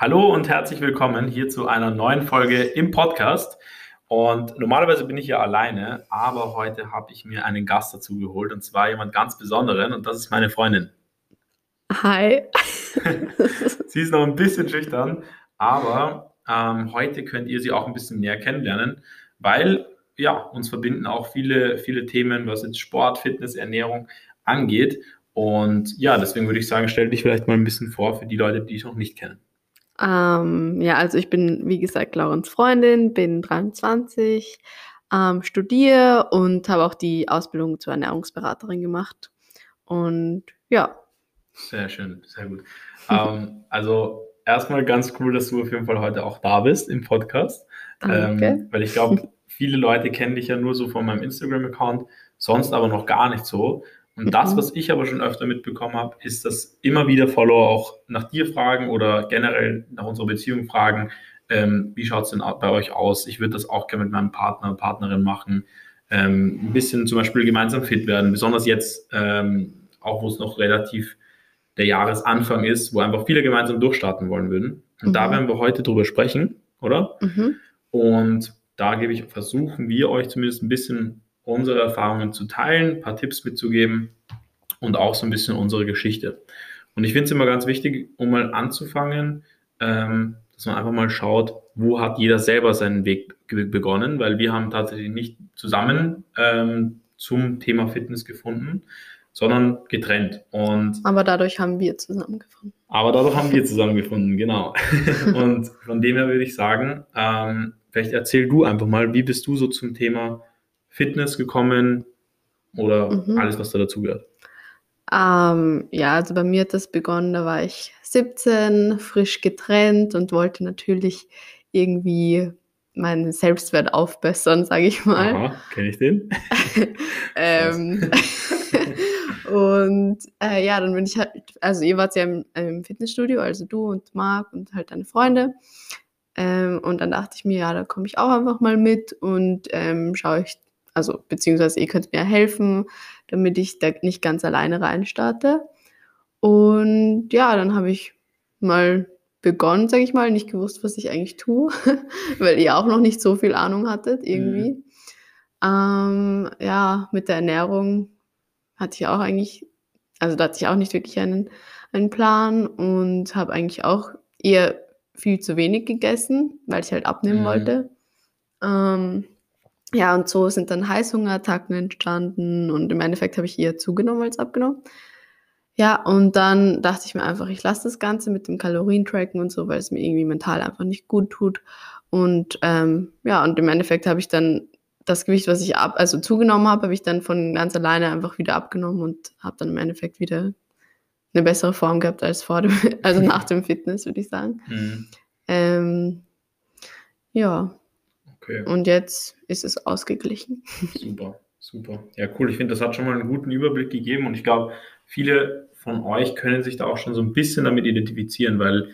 Hallo und herzlich willkommen hier zu einer neuen Folge im Podcast. Und normalerweise bin ich ja alleine, aber heute habe ich mir einen Gast dazu geholt und zwar jemand ganz Besonderen und das ist meine Freundin. Hi. sie ist noch ein bisschen schüchtern, aber ähm, heute könnt ihr sie auch ein bisschen näher kennenlernen, weil ja, uns verbinden auch viele, viele Themen, was jetzt Sport, Fitness, Ernährung angeht. Und ja, deswegen würde ich sagen, stell dich vielleicht mal ein bisschen vor für die Leute, die dich noch nicht kennen. Ähm, ja, also ich bin, wie gesagt, Laurens Freundin, bin 23, ähm, studiere und habe auch die Ausbildung zur Ernährungsberaterin gemacht. Und ja. Sehr schön, sehr gut. ähm, also erstmal ganz cool, dass du auf jeden Fall heute auch da bist im Podcast. Danke. Ähm, weil ich glaube, viele Leute kennen dich ja nur so von meinem Instagram-Account, sonst aber noch gar nicht so. Und das, was ich aber schon öfter mitbekommen habe, ist, dass immer wieder Follower auch nach dir fragen oder generell nach unserer Beziehung fragen, ähm, wie schaut es denn bei euch aus? Ich würde das auch gerne mit meinem Partner, Partnerin machen. Ähm, ein bisschen zum Beispiel gemeinsam fit werden, besonders jetzt, ähm, auch wo es noch relativ der Jahresanfang ist, wo einfach viele gemeinsam durchstarten wollen würden. Und mhm. da werden wir heute drüber sprechen, oder? Mhm. Und da gebe ich, versuchen wir euch zumindest ein bisschen unsere Erfahrungen zu teilen, ein paar Tipps mitzugeben und auch so ein bisschen unsere Geschichte. Und ich finde es immer ganz wichtig, um mal anzufangen, ähm, dass man einfach mal schaut, wo hat jeder selber seinen Weg begonnen, weil wir haben tatsächlich nicht zusammen ähm, zum Thema Fitness gefunden, sondern getrennt. Und aber dadurch haben wir zusammengefunden. Aber dadurch haben wir zusammengefunden, genau. und von dem her würde ich sagen, ähm, vielleicht erzähl du einfach mal, wie bist du so zum Thema Fitness gekommen oder mhm. alles, was da dazugehört? Ähm, ja, also bei mir hat das begonnen, da war ich 17, frisch getrennt und wollte natürlich irgendwie meinen Selbstwert aufbessern, sage ich mal. Aha, kenne ich den? ähm, und äh, ja, dann bin ich halt, also ihr wart ja im, im, Fitnessstudio, also du und Marc und halt deine Freunde. Ähm, und dann dachte ich mir, ja, da komme ich auch einfach mal mit und ähm, schaue ich also beziehungsweise ihr könnt mir helfen, damit ich da nicht ganz alleine reinstarte. Und ja, dann habe ich mal begonnen, sage ich mal, nicht gewusst, was ich eigentlich tue, weil ihr auch noch nicht so viel Ahnung hattet irgendwie. Mhm. Ähm, ja, mit der Ernährung hatte ich auch eigentlich, also da hatte ich auch nicht wirklich einen, einen Plan und habe eigentlich auch eher viel zu wenig gegessen, weil ich halt abnehmen mhm. wollte. Ähm, ja, und so sind dann Heißhungerattacken entstanden und im Endeffekt habe ich eher zugenommen als abgenommen. Ja, und dann dachte ich mir einfach, ich lasse das Ganze mit dem Kalorientracken und so, weil es mir irgendwie mental einfach nicht gut tut. Und ähm, ja, und im Endeffekt habe ich dann das Gewicht, was ich ab, also zugenommen habe, habe ich dann von ganz alleine einfach wieder abgenommen und habe dann im Endeffekt wieder eine bessere Form gehabt als vor dem, also nach dem Fitness, würde ich sagen. Mhm. Ähm, ja, Okay. Und jetzt ist es ausgeglichen. Super, super. Ja, cool. Ich finde, das hat schon mal einen guten Überblick gegeben und ich glaube, viele von euch können sich da auch schon so ein bisschen damit identifizieren, weil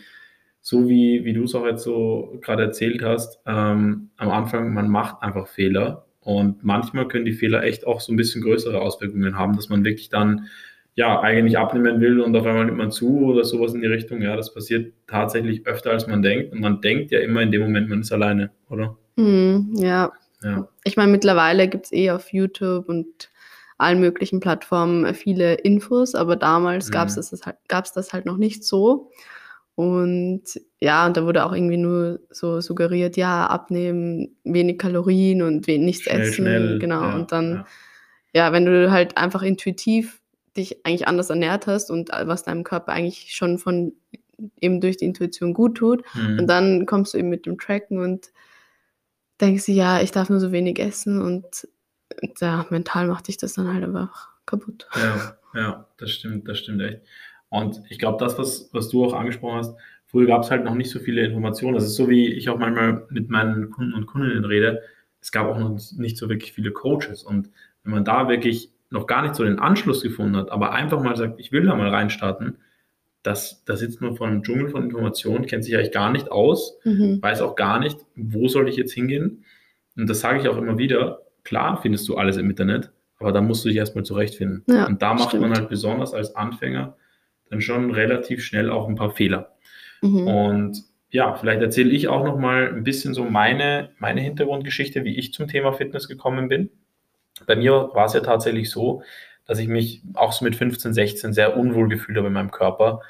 so wie, wie du es auch jetzt so gerade erzählt hast, ähm, am Anfang, man macht einfach Fehler und manchmal können die Fehler echt auch so ein bisschen größere Auswirkungen haben, dass man wirklich dann ja, eigentlich abnehmen will und auf einmal nimmt man zu oder sowas in die Richtung. Ja, das passiert tatsächlich öfter, als man denkt. Und man denkt ja immer in dem Moment, man ist alleine, oder? Mm, ja. ja. Ich meine, mittlerweile gibt es eh auf YouTube und allen möglichen Plattformen viele Infos, aber damals mhm. gab es das, halt, das halt noch nicht so. Und ja, und da wurde auch irgendwie nur so suggeriert, ja, abnehmen, wenig Kalorien und nichts schnell, essen. Schnell, genau. Ja, und dann, ja. ja, wenn du halt einfach intuitiv dich eigentlich anders ernährt hast und was deinem Körper eigentlich schon von eben durch die Intuition gut tut. Mhm. Und dann kommst du eben mit dem Tracken und denkst du, ja, ich darf nur so wenig essen und, und ja, mental macht dich das dann halt einfach kaputt. Ja, ja, das stimmt, das stimmt echt. Und ich glaube, das, was, was du auch angesprochen hast, früher gab es halt noch nicht so viele Informationen. Das ist so, wie ich auch manchmal mit meinen Kunden und Kundinnen rede. Es gab auch noch nicht so wirklich viele Coaches. Und wenn man da wirklich noch gar nicht so den Anschluss gefunden hat, aber einfach mal sagt, ich will da mal reinstarten, das, da sitzt man vor einem Dschungel von Informationen, kennt sich eigentlich gar nicht aus, mhm. weiß auch gar nicht, wo soll ich jetzt hingehen. Und das sage ich auch immer wieder, klar findest du alles im Internet, aber da musst du dich erstmal zurechtfinden. Ja, und da macht stimmt. man halt besonders als Anfänger dann schon relativ schnell auch ein paar Fehler. Mhm. Und ja, vielleicht erzähle ich auch noch mal ein bisschen so meine, meine Hintergrundgeschichte, wie ich zum Thema Fitness gekommen bin. Bei mir war es ja tatsächlich so, dass ich mich auch so mit 15, 16 sehr unwohl gefühlt habe in meinem Körper.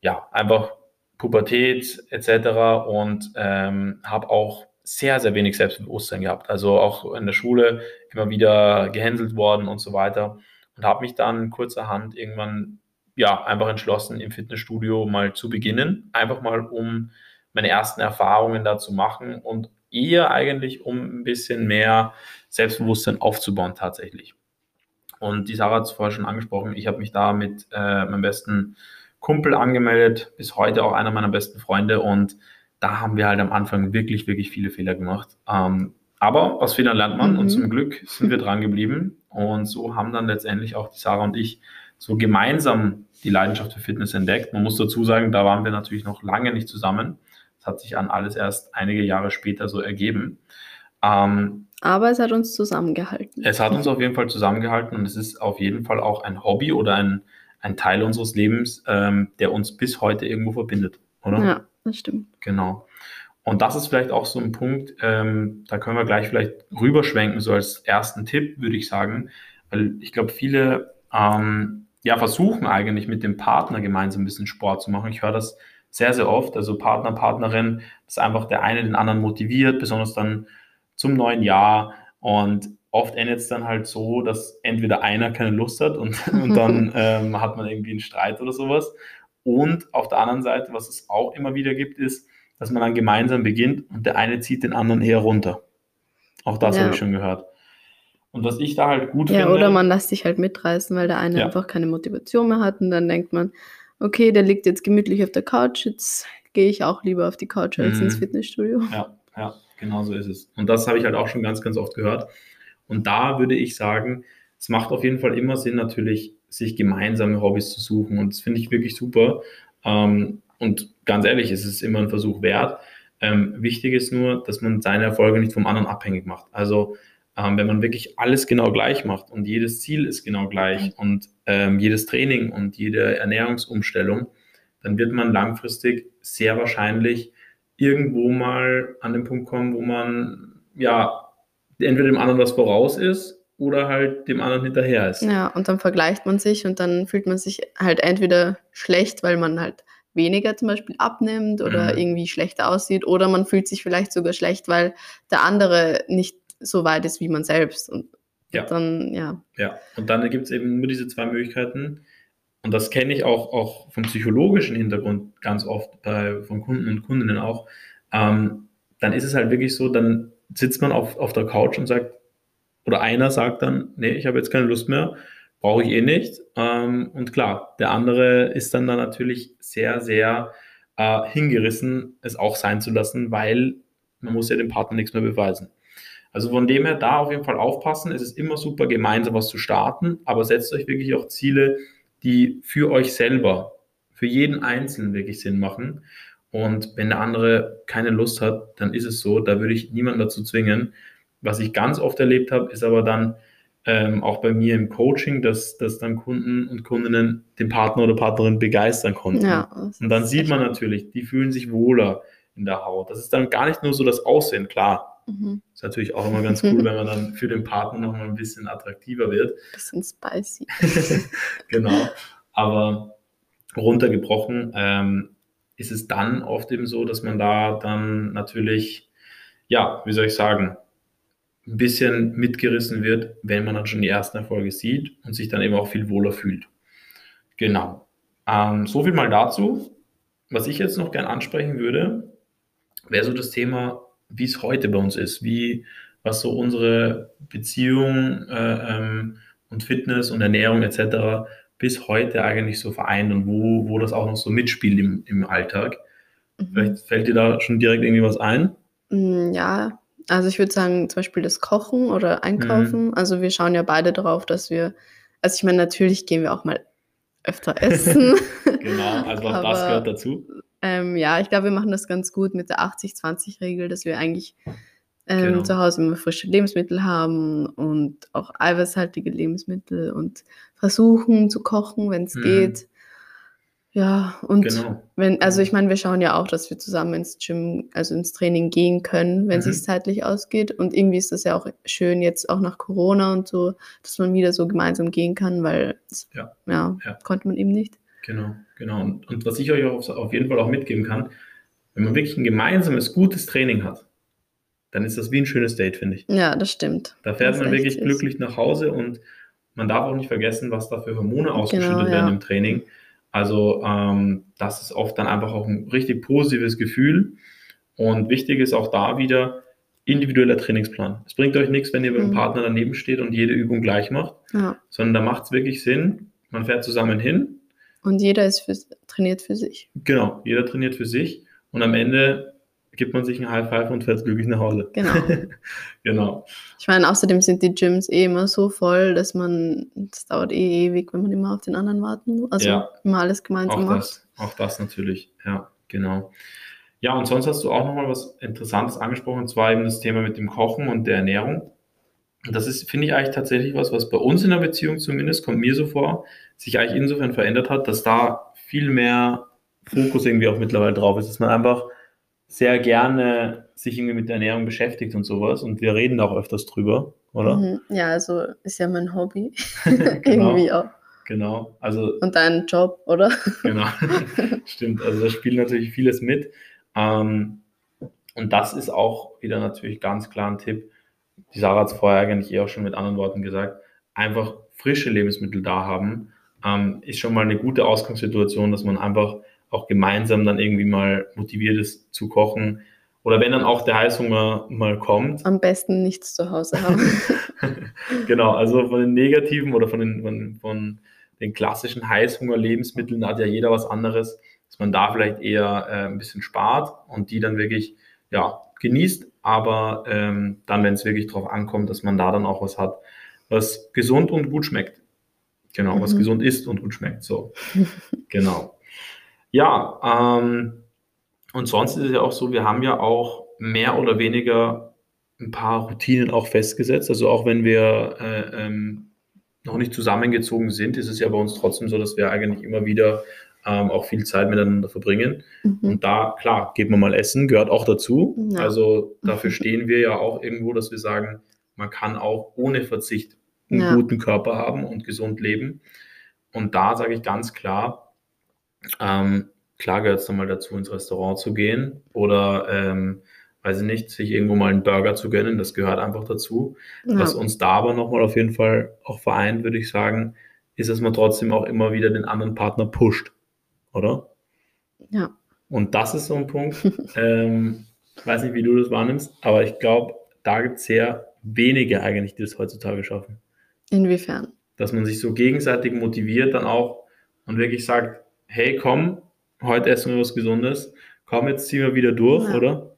Ja, einfach Pubertät etc. und ähm, habe auch sehr, sehr wenig Selbstbewusstsein gehabt. Also auch in der Schule immer wieder gehänselt worden und so weiter. Und habe mich dann kurzerhand irgendwann ja einfach entschlossen, im Fitnessstudio mal zu beginnen. Einfach mal, um meine ersten Erfahrungen da zu machen und eher eigentlich, um ein bisschen mehr Selbstbewusstsein aufzubauen tatsächlich. Und die Sarah hat es vorher schon angesprochen. Ich habe mich da mit äh, meinem besten Kumpel angemeldet, bis heute auch einer meiner besten Freunde. Und da haben wir halt am Anfang wirklich, wirklich viele Fehler gemacht. Ähm, aber aus Fehlern lernt man mhm. und zum Glück sind wir dran geblieben. Und so haben dann letztendlich auch die Sarah und ich so gemeinsam die Leidenschaft für Fitness entdeckt. Man muss dazu sagen, da waren wir natürlich noch lange nicht zusammen. Hat sich an alles erst einige Jahre später so ergeben. Ähm, aber es hat uns zusammengehalten. Es hat uns auf jeden Fall zusammengehalten und es ist auf jeden Fall auch ein Hobby oder ein, ein Teil unseres Lebens, ähm, der uns bis heute irgendwo verbindet, oder? Ja, das stimmt. Genau. Und das ist vielleicht auch so ein Punkt, ähm, da können wir gleich vielleicht rüberschwenken, so als ersten Tipp, würde ich sagen, weil ich glaube, viele ähm, ja, versuchen eigentlich mit dem Partner gemeinsam ein bisschen Sport zu machen. Ich höre das sehr, sehr oft, also Partner, Partnerin, dass einfach der eine den anderen motiviert, besonders dann zum neuen Jahr. Und oft endet es dann halt so, dass entweder einer keine Lust hat und, und dann ähm, hat man irgendwie einen Streit oder sowas. Und auf der anderen Seite, was es auch immer wieder gibt, ist, dass man dann gemeinsam beginnt und der eine zieht den anderen eher runter. Auch das ja. habe ich schon gehört. Und was ich da halt gut ja, finde. Ja, oder man lässt sich halt mitreißen, weil der eine ja. einfach keine Motivation mehr hat und dann denkt man, okay, der liegt jetzt gemütlich auf der Couch, jetzt gehe ich auch lieber auf die Couch als mhm. ins Fitnessstudio. Ja, ja, genau so ist es. Und das habe ich halt auch schon ganz, ganz oft gehört. Und da würde ich sagen, es macht auf jeden Fall immer Sinn, natürlich sich gemeinsame Hobbys zu suchen. Und das finde ich wirklich super. Ähm, und ganz ehrlich, es ist immer ein Versuch wert. Ähm, wichtig ist nur, dass man seine Erfolge nicht vom anderen abhängig macht. Also ähm, wenn man wirklich alles genau gleich macht und jedes Ziel ist genau gleich und ähm, jedes Training und jede Ernährungsumstellung, dann wird man langfristig sehr wahrscheinlich irgendwo mal an den Punkt kommen, wo man ja entweder dem anderen was voraus ist oder halt dem anderen hinterher ist. Ja, und dann vergleicht man sich und dann fühlt man sich halt entweder schlecht, weil man halt weniger zum Beispiel abnimmt oder mhm. irgendwie schlechter aussieht, oder man fühlt sich vielleicht sogar schlecht, weil der andere nicht so weit ist wie man selbst. Und ja. dann, ja. Ja, und dann gibt es eben nur diese zwei Möglichkeiten. Und das kenne ich auch, auch vom psychologischen Hintergrund ganz oft bei, von Kunden und Kundinnen auch. Ähm, dann ist es halt wirklich so, dann sitzt man auf, auf der Couch und sagt, oder einer sagt dann, nee, ich habe jetzt keine Lust mehr, brauche ich eh nicht. Ähm, und klar, der andere ist dann, dann natürlich sehr, sehr äh, hingerissen, es auch sein zu lassen, weil man muss ja dem Partner nichts mehr beweisen. Also von dem her da auf jeden Fall aufpassen. Es ist immer super, gemeinsam was zu starten, aber setzt euch wirklich auch Ziele, die für euch selber, für jeden Einzelnen wirklich Sinn machen. Und wenn der andere keine Lust hat, dann ist es so. Da würde ich niemanden dazu zwingen. Was ich ganz oft erlebt habe, ist aber dann ähm, auch bei mir im Coaching, dass, dass dann Kunden und Kundinnen den Partner oder Partnerin begeistern konnten. Ja, und dann sieht man natürlich, die fühlen sich wohler in der Haut. Das ist dann gar nicht nur so das Aussehen, klar. Mhm. Ist natürlich auch immer ganz cool, wenn man dann für den Partner noch mal ein bisschen attraktiver wird. Bisschen spicy. genau. Aber runtergebrochen ähm, ist es dann oft eben so, dass man da dann natürlich, ja, wie soll ich sagen, ein bisschen mitgerissen wird, wenn man dann schon die ersten Erfolge sieht und sich dann eben auch viel wohler fühlt. Genau. Ähm, so viel mal dazu. Was ich jetzt noch gern ansprechen würde, wäre so das Thema wie es heute bei uns ist, wie was so unsere Beziehung äh, ähm, und Fitness und Ernährung etc. bis heute eigentlich so vereint und wo, wo das auch noch so mitspielt im, im Alltag. Mhm. Vielleicht fällt dir da schon direkt irgendwie was ein? Mm, ja, also ich würde sagen, zum Beispiel das Kochen oder Einkaufen. Mhm. Also wir schauen ja beide darauf, dass wir, also ich meine, natürlich gehen wir auch mal öfter essen. genau, also auch das gehört dazu. Ähm, ja, ich glaube, wir machen das ganz gut mit der 80-20-Regel, dass wir eigentlich ähm, genau. zu Hause immer frische Lebensmittel haben und auch eiweißhaltige Lebensmittel und versuchen zu kochen, wenn es mhm. geht. Ja, und genau. wenn, also ich meine, wir schauen ja auch, dass wir zusammen ins Gym, also ins Training gehen können, wenn mhm. es sich zeitlich ausgeht. Und irgendwie ist das ja auch schön jetzt auch nach Corona und so, dass man wieder so gemeinsam gehen kann, weil ja, ja, ja. konnte man eben nicht. Genau, genau. Und, und was ich euch auf, auf jeden Fall auch mitgeben kann, wenn man wirklich ein gemeinsames, gutes Training hat, dann ist das wie ein schönes Date, finde ich. Ja, das stimmt. Da fährt man wirklich ist. glücklich nach Hause und man darf auch nicht vergessen, was da für Hormone ausgeschüttet genau, werden ja. im Training. Also ähm, das ist oft dann einfach auch ein richtig positives Gefühl. Und wichtig ist auch da wieder individueller Trainingsplan. Es bringt euch nichts, wenn ihr mit dem mhm. Partner daneben steht und jede Übung gleich macht, ja. sondern da macht es wirklich Sinn. Man fährt zusammen hin. Und jeder ist für, trainiert für sich. Genau, jeder trainiert für sich. Und am Ende gibt man sich ein High Five und fährt glücklich nach Hause. Genau. genau. Ich meine, außerdem sind die Gyms eh immer so voll, dass man, das dauert eh ewig, wenn man immer auf den anderen warten muss. Also ja. immer alles gemeinsam auch macht. Das, auch das natürlich, ja, genau. Ja, und sonst hast du auch nochmal was Interessantes angesprochen, und zwar eben das Thema mit dem Kochen und der Ernährung. Und das ist, finde ich, eigentlich tatsächlich was, was bei uns in der Beziehung zumindest, kommt mir so vor, sich eigentlich insofern verändert hat, dass da viel mehr Fokus irgendwie auch mittlerweile drauf ist, dass man einfach sehr gerne sich irgendwie mit der Ernährung beschäftigt und sowas. Und wir reden da auch öfters drüber, oder? Mhm. Ja, also ist ja mein Hobby. genau, irgendwie auch. Genau. Also, und dein Job, oder? genau. Stimmt. Also da spielt natürlich vieles mit. Ähm, und das ist auch wieder natürlich ganz klar ein Tipp. Die Sarah hat es vorher eigentlich eh auch schon mit anderen Worten gesagt. Einfach frische Lebensmittel da haben, ähm, ist schon mal eine gute Ausgangssituation, dass man einfach auch gemeinsam dann irgendwie mal motiviert ist zu kochen. Oder wenn dann auch der Heißhunger mal kommt. Am besten nichts zu Hause haben. genau, also von den negativen oder von den, von, von den klassischen Heißhunger-Lebensmitteln hat ja jeder was anderes, dass man da vielleicht eher äh, ein bisschen spart und die dann wirklich ja, genießt, aber ähm, dann, wenn es wirklich drauf ankommt, dass man da dann auch was hat, was gesund und gut schmeckt. Genau, mhm. was gesund ist und gut schmeckt. So, genau. Ja, ähm, und sonst ist es ja auch so, wir haben ja auch mehr oder weniger ein paar Routinen auch festgesetzt. Also auch wenn wir äh, ähm, noch nicht zusammengezogen sind, ist es ja bei uns trotzdem so, dass wir eigentlich immer wieder ähm, auch viel Zeit miteinander verbringen. Mhm. Und da, klar, geht man mal essen, gehört auch dazu. Ja. Also dafür stehen wir ja auch irgendwo, dass wir sagen, man kann auch ohne Verzicht einen ja. guten Körper haben und gesund leben. Und da sage ich ganz klar, ähm, klar gehört es dann mal dazu, ins Restaurant zu gehen oder, ähm, weiß ich nicht, sich irgendwo mal einen Burger zu gönnen. Das gehört einfach dazu. Ja. Was uns da aber nochmal auf jeden Fall auch vereint, würde ich sagen, ist, dass man trotzdem auch immer wieder den anderen Partner pusht, oder? Ja. Und das ist so ein Punkt. ähm, ich weiß nicht, wie du das wahrnimmst, aber ich glaube, da gibt es sehr wenige eigentlich, die das heutzutage schaffen. Inwiefern? Dass man sich so gegenseitig motiviert dann auch und wirklich sagt, hey, komm, heute essen wir was Gesundes, komm, jetzt ziehen wir wieder durch, ja. oder?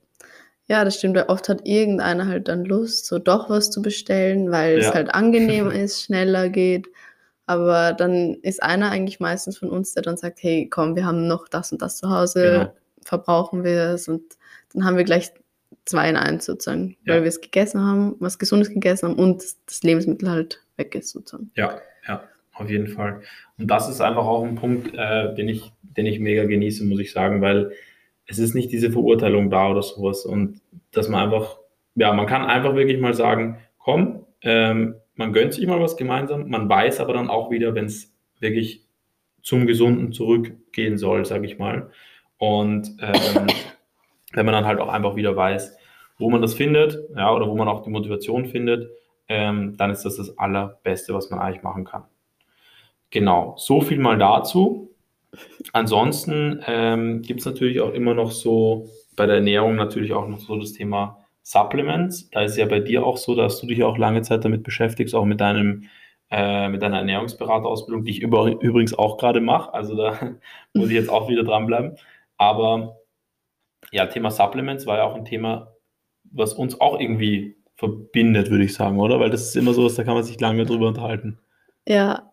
Ja, das stimmt. Oft hat irgendeiner halt dann Lust, so doch was zu bestellen, weil ja. es halt angenehmer ist, schneller geht. Aber dann ist einer eigentlich meistens von uns, der dann sagt, hey, komm, wir haben noch das und das zu Hause, genau. verbrauchen wir es und dann haben wir gleich zwei in eins sozusagen, ja. weil wir es gegessen haben, was Gesundes gegessen haben und das Lebensmittel halt weg ist sozusagen. Ja, ja auf jeden Fall. Und das ist einfach auch ein Punkt, äh, den, ich, den ich mega genieße, muss ich sagen, weil es ist nicht diese Verurteilung da oder sowas. Und dass man einfach, ja, man kann einfach wirklich mal sagen, komm, ähm, man gönnt sich mal was gemeinsam, man weiß aber dann auch wieder, wenn es wirklich zum Gesunden zurückgehen soll, sage ich mal. Und ähm, wenn man dann halt auch einfach wieder weiß, wo man das findet, ja, oder wo man auch die Motivation findet, ähm, dann ist das das Allerbeste, was man eigentlich machen kann. Genau, so viel mal dazu. Ansonsten ähm, gibt es natürlich auch immer noch so bei der Ernährung natürlich auch noch so das Thema Supplements. Da ist es ja bei dir auch so, dass du dich auch lange Zeit damit beschäftigst, auch mit deinem äh, mit deiner Ernährungsberaterausbildung, die ich über, übrigens auch gerade mache. Also da muss ich jetzt auch wieder dranbleiben. Aber ja, Thema Supplements war ja auch ein Thema, was uns auch irgendwie verbindet, würde ich sagen, oder? Weil das ist immer so, da kann man sich lange drüber unterhalten. Ja,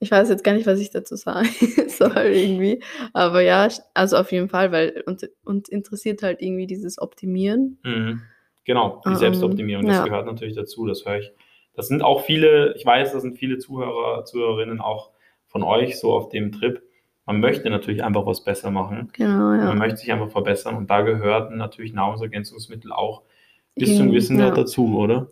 ich weiß jetzt gar nicht, was ich dazu sagen soll irgendwie. Aber ja, also auf jeden Fall, weil uns, uns interessiert halt irgendwie dieses Optimieren. Mhm. Genau, die Selbstoptimierung, das ja. gehört natürlich dazu, das höre ich. Das sind auch viele, ich weiß, das sind viele Zuhörer, Zuhörerinnen auch von euch so auf dem Trip. man möchte natürlich einfach was besser machen. Genau, ja. Man möchte sich einfach verbessern und da gehören natürlich Nahrungsergänzungsmittel auch bis zum gewissen ja. dazu, oder?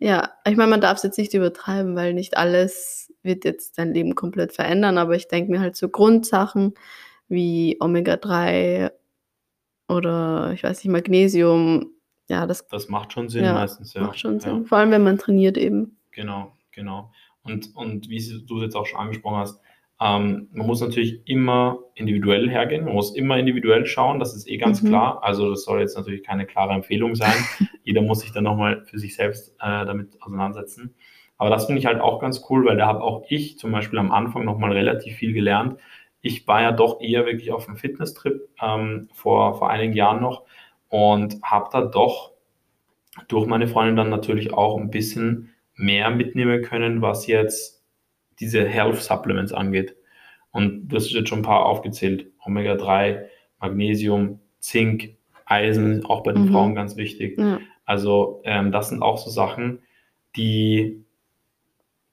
Ja, ich meine, man darf es jetzt nicht übertreiben, weil nicht alles wird jetzt dein Leben komplett verändern, aber ich denke mir halt so Grundsachen wie Omega-3 oder ich weiß nicht, Magnesium, ja, das, das macht schon Sinn ja, meistens, ja. Macht schon Sinn, ja. vor allem wenn man trainiert eben. Genau, genau. Und, und wie du es jetzt auch schon angesprochen hast, ähm, man muss natürlich immer individuell hergehen, man muss immer individuell schauen, das ist eh ganz mhm. klar. Also das soll jetzt natürlich keine klare Empfehlung sein. Jeder muss sich dann nochmal für sich selbst äh, damit auseinandersetzen. Aber das finde ich halt auch ganz cool, weil da habe auch ich zum Beispiel am Anfang nochmal relativ viel gelernt. Ich war ja doch eher wirklich auf einem Fitnesstrip ähm, vor, vor einigen Jahren noch und habe da doch durch meine Freundin dann natürlich auch ein bisschen mehr mitnehmen können, was jetzt diese Health Supplements angeht. Und du hast jetzt schon ein paar aufgezählt. Omega-3, Magnesium, Zink, Eisen, auch bei den mhm. Frauen ganz wichtig. Ja. Also ähm, das sind auch so Sachen, die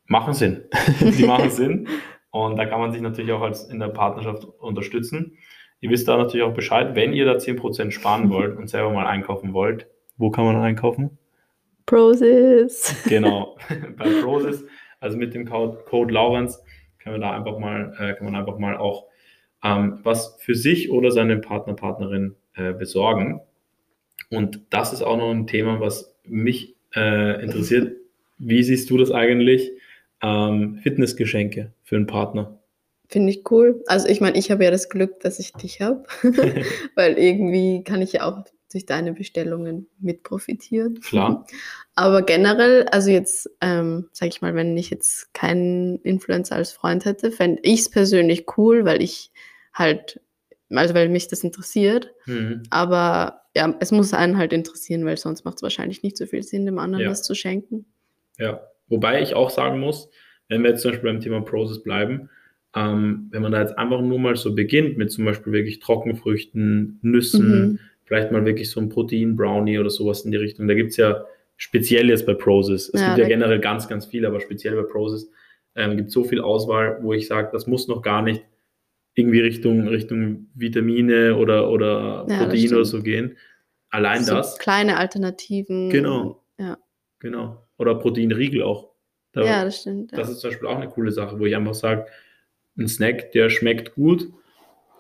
machen Sinn. die machen Sinn. Und da kann man sich natürlich auch als in der Partnerschaft unterstützen. Ihr wisst da natürlich auch Bescheid, wenn ihr da 10% sparen wollt und selber mal einkaufen wollt. Wo kann man einkaufen? Prozess. Genau, bei Prozess also mit dem Code, Code Laurens kann man da einfach mal, äh, kann man einfach mal auch ähm, was für sich oder seine Partner, Partnerin äh, besorgen. Und das ist auch noch ein Thema, was mich äh, interessiert. Wie siehst du das eigentlich? Ähm, Fitnessgeschenke für einen Partner. Finde ich cool. Also ich meine, ich habe ja das Glück, dass ich dich habe, weil irgendwie kann ich ja auch durch deine Bestellungen mit profitieren. Klar. Aber generell, also jetzt, ähm, sag ich mal, wenn ich jetzt keinen Influencer als Freund hätte, fände ich es persönlich cool, weil ich halt, also weil mich das interessiert. Mhm. Aber ja, es muss einen halt interessieren, weil sonst macht es wahrscheinlich nicht so viel Sinn, dem anderen ja. das zu schenken. Ja, wobei ich auch sagen muss, wenn wir jetzt zum Beispiel beim Thema Process bleiben, ähm, wenn man da jetzt einfach nur mal so beginnt mit zum Beispiel wirklich Trockenfrüchten, Nüssen, mhm vielleicht mal wirklich so ein Protein-Brownie oder sowas in die Richtung. Da gibt es ja speziell jetzt bei Prozess, es ja, gibt ja generell ganz, ganz viel, aber speziell bei Prozess ähm, gibt es so viel Auswahl, wo ich sage, das muss noch gar nicht irgendwie Richtung, Richtung Vitamine oder, oder ja, Protein oder so gehen. Allein so das. Kleine Alternativen. Genau. Ja. Genau. Oder Proteinriegel auch. Da, ja, das stimmt. Das ist zum Beispiel auch eine coole Sache, wo ich einfach sage, ein Snack, der schmeckt gut,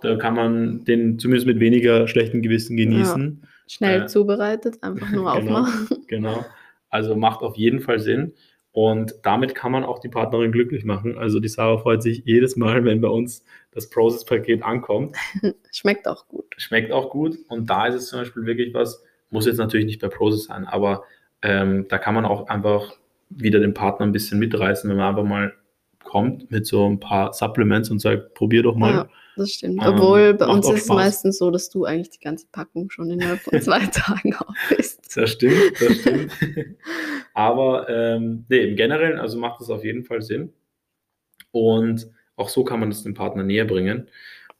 da kann man den zumindest mit weniger schlechtem Gewissen genießen. Ja, schnell äh, zubereitet, einfach nur genau, aufmachen. Genau. Also macht auf jeden Fall Sinn. Und damit kann man auch die Partnerin glücklich machen. Also die Sarah freut sich jedes Mal, wenn bei uns das Process-Paket ankommt. Schmeckt auch gut. Schmeckt auch gut. Und da ist es zum Beispiel wirklich was, muss jetzt natürlich nicht bei Process sein, aber ähm, da kann man auch einfach wieder den Partner ein bisschen mitreißen, wenn man einfach mal kommt mit so ein paar Supplements und sagt, probier doch mal. Ja das stimmt. Ähm, Obwohl bei uns ist es meistens so, dass du eigentlich die ganze Packung schon innerhalb von zwei Tagen auf bist. Das stimmt, das stimmt. Aber ähm, nee, im Generellen, also macht es auf jeden Fall Sinn. Und auch so kann man es dem Partner näher bringen.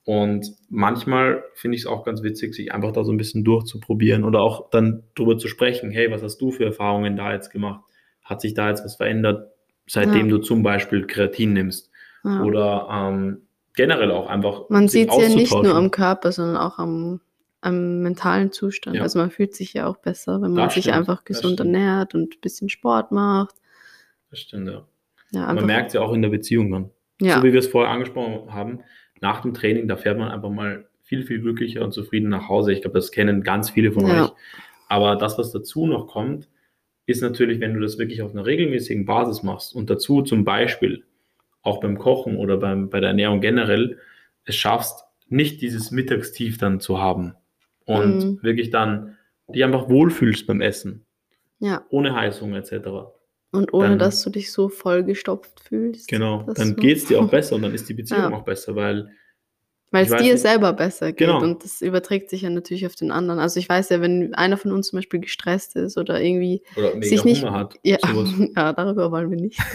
Und manchmal finde ich es auch ganz witzig, sich einfach da so ein bisschen durchzuprobieren oder auch dann drüber zu sprechen. Hey, was hast du für Erfahrungen da jetzt gemacht? Hat sich da jetzt was verändert, seitdem ja. du zum Beispiel Kreatin nimmst? Ja. Oder ähm, generell auch einfach. Man sieht es ja nicht nur am Körper, sondern auch am, am mentalen Zustand. Ja. Also man fühlt sich ja auch besser, wenn man das sich stimmt, einfach gesund ernährt und ein bisschen Sport macht. Das stimmt, ja. man merkt es ja auch in der Beziehung dann. So wie wir es vorher angesprochen haben, nach dem Training, da fährt man einfach mal viel, viel glücklicher und zufrieden nach Hause. Ich glaube, das kennen ganz viele von euch. Aber das, was dazu noch kommt, ist natürlich, wenn du das wirklich auf einer regelmäßigen Basis machst und dazu zum Beispiel auch beim Kochen oder beim, bei der Ernährung generell, es schaffst, nicht dieses Mittagstief dann zu haben und mhm. wirklich dann dich einfach wohlfühlst beim Essen. Ja. Ohne Heißhunger etc. Und ohne, dann, dass du dich so vollgestopft fühlst. Genau, dann geht es dir auch besser und dann ist die Beziehung ja. auch besser, weil weil es dir nicht. selber besser geht genau. und das überträgt sich ja natürlich auf den anderen. Also ich weiß ja, wenn einer von uns zum Beispiel gestresst ist oder irgendwie oder sich nicht Hunger hat, ja, ja, darüber wollen wir nicht.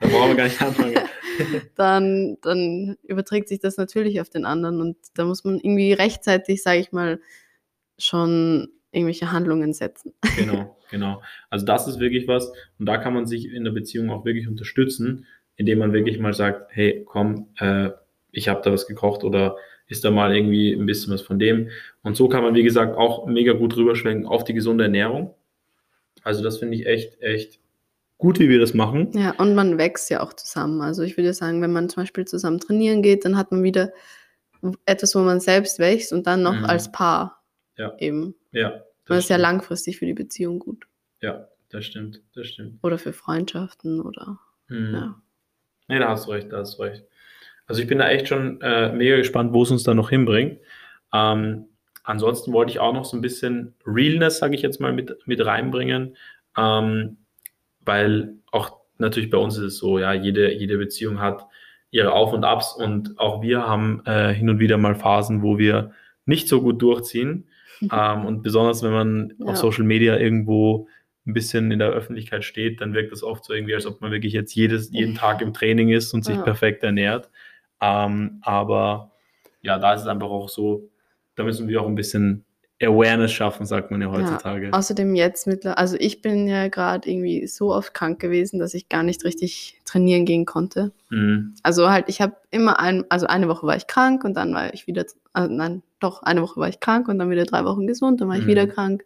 da brauchen wir gar nicht anfangen. dann, dann überträgt sich das natürlich auf den anderen und da muss man irgendwie rechtzeitig, sage ich mal, schon irgendwelche Handlungen setzen. Genau, genau. Also das ist wirklich was und da kann man sich in der Beziehung auch wirklich unterstützen, indem man wirklich mal sagt, hey, komm, äh, ich habe da was gekocht oder ist da mal irgendwie ein bisschen was von dem. Und so kann man, wie gesagt, auch mega gut rüberschwenken auf die gesunde Ernährung. Also das finde ich echt, echt gut, wie wir das machen. Ja, und man wächst ja auch zusammen. Also ich würde sagen, wenn man zum Beispiel zusammen trainieren geht, dann hat man wieder etwas, wo man selbst wächst und dann noch mhm. als Paar ja. eben. Ja. Das, das ist ja langfristig für die Beziehung gut. Ja, das stimmt, das stimmt. Oder für Freundschaften oder. Mhm. Ja. Nee, da hast du recht, da hast du recht. Also ich bin da echt schon äh, mega gespannt, wo es uns da noch hinbringt. Ähm, ansonsten wollte ich auch noch so ein bisschen Realness, sage ich jetzt mal, mit, mit reinbringen, ähm, weil auch natürlich bei uns ist es so, ja, jede, jede Beziehung hat ihre Auf und Abs und auch wir haben äh, hin und wieder mal Phasen, wo wir nicht so gut durchziehen. ähm, und besonders wenn man ja. auf Social Media irgendwo ein bisschen in der Öffentlichkeit steht, dann wirkt das oft so irgendwie, als ob man wirklich jetzt jedes, jeden Tag im Training ist und sich ja. perfekt ernährt. Ähm, aber ja, da ist es einfach auch so, da müssen wir auch ein bisschen Awareness schaffen, sagt man ja heutzutage. Ja, außerdem jetzt mittlerweile, also ich bin ja gerade irgendwie so oft krank gewesen, dass ich gar nicht richtig trainieren gehen konnte. Mhm. Also halt, ich habe immer ein, also eine Woche war ich krank und dann war ich wieder, also nein, doch, eine Woche war ich krank und dann wieder drei Wochen gesund, dann war ich mhm. wieder krank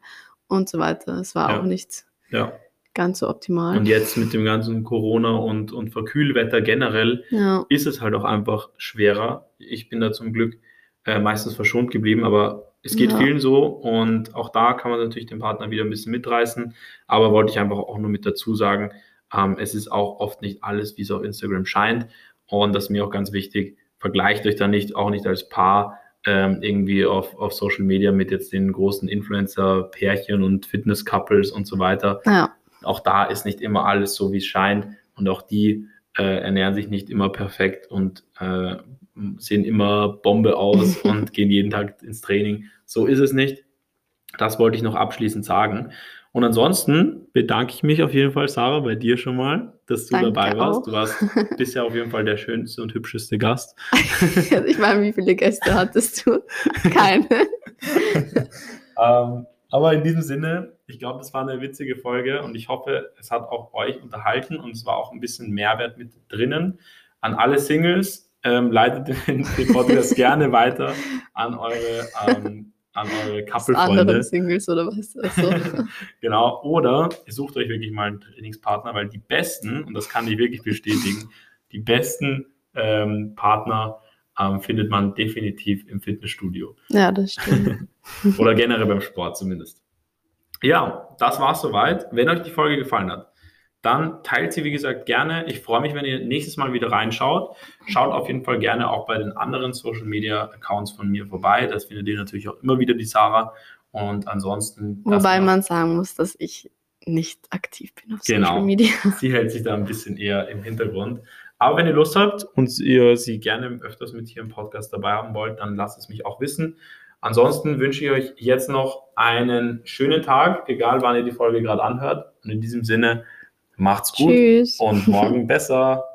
und so weiter. Es war ja. auch nichts. Ja ganz so optimal. Und jetzt mit dem ganzen Corona und, und Verkühlwetter generell ja. ist es halt auch einfach schwerer. Ich bin da zum Glück äh, meistens verschont geblieben, aber es geht ja. vielen so und auch da kann man natürlich den Partner wieder ein bisschen mitreißen. Aber wollte ich einfach auch nur mit dazu sagen, ähm, es ist auch oft nicht alles, wie es auf Instagram scheint. Und das ist mir auch ganz wichtig, vergleicht euch da nicht, auch nicht als Paar ähm, irgendwie auf, auf Social Media mit jetzt den großen Influencer-Pärchen und Fitness-Couples und so weiter. Ja auch da ist nicht immer alles so, wie es scheint. Und auch die äh, ernähren sich nicht immer perfekt und äh, sehen immer Bombe aus und gehen jeden Tag ins Training. So ist es nicht. Das wollte ich noch abschließend sagen. Und ansonsten bedanke ich mich auf jeden Fall, Sarah, bei dir schon mal, dass du Danke dabei warst. Auch. Du warst bisher auf jeden Fall der schönste und hübscheste Gast. ich meine, wie viele Gäste hattest du? Keine. ähm, aber in diesem Sinne, ich glaube, das war eine witzige Folge und ich hoffe, es hat auch euch unterhalten und es war auch ein bisschen Mehrwert mit drinnen. An alle Singles, ähm, leitet den, den Podcast gerne weiter an eure, ähm, an eure Couple-Freunde. Anderen Singles oder was? Also. genau. Oder ihr sucht euch wirklich mal einen Trainingspartner, weil die besten, und das kann ich wirklich bestätigen, die besten ähm, Partner ähm, findet man definitiv im Fitnessstudio. Ja, das stimmt. Oder generell beim Sport zumindest. Ja, das war's soweit. Wenn euch die Folge gefallen hat, dann teilt sie, wie gesagt, gerne. Ich freue mich, wenn ihr nächstes Mal wieder reinschaut. Schaut auf jeden Fall gerne auch bei den anderen Social Media Accounts von mir vorbei. Das findet ihr natürlich auch immer wieder die Sarah. Und ansonsten. Wobei man sagen muss, dass ich nicht aktiv bin auf genau. Social Media. Sie hält sich da ein bisschen eher im Hintergrund. Aber wenn ihr Lust habt und ihr sie gerne öfters mit hier im Podcast dabei haben wollt, dann lasst es mich auch wissen. Ansonsten wünsche ich euch jetzt noch einen schönen Tag, egal wann ihr die Folge gerade anhört. Und in diesem Sinne, macht's gut Tschüss. und morgen besser.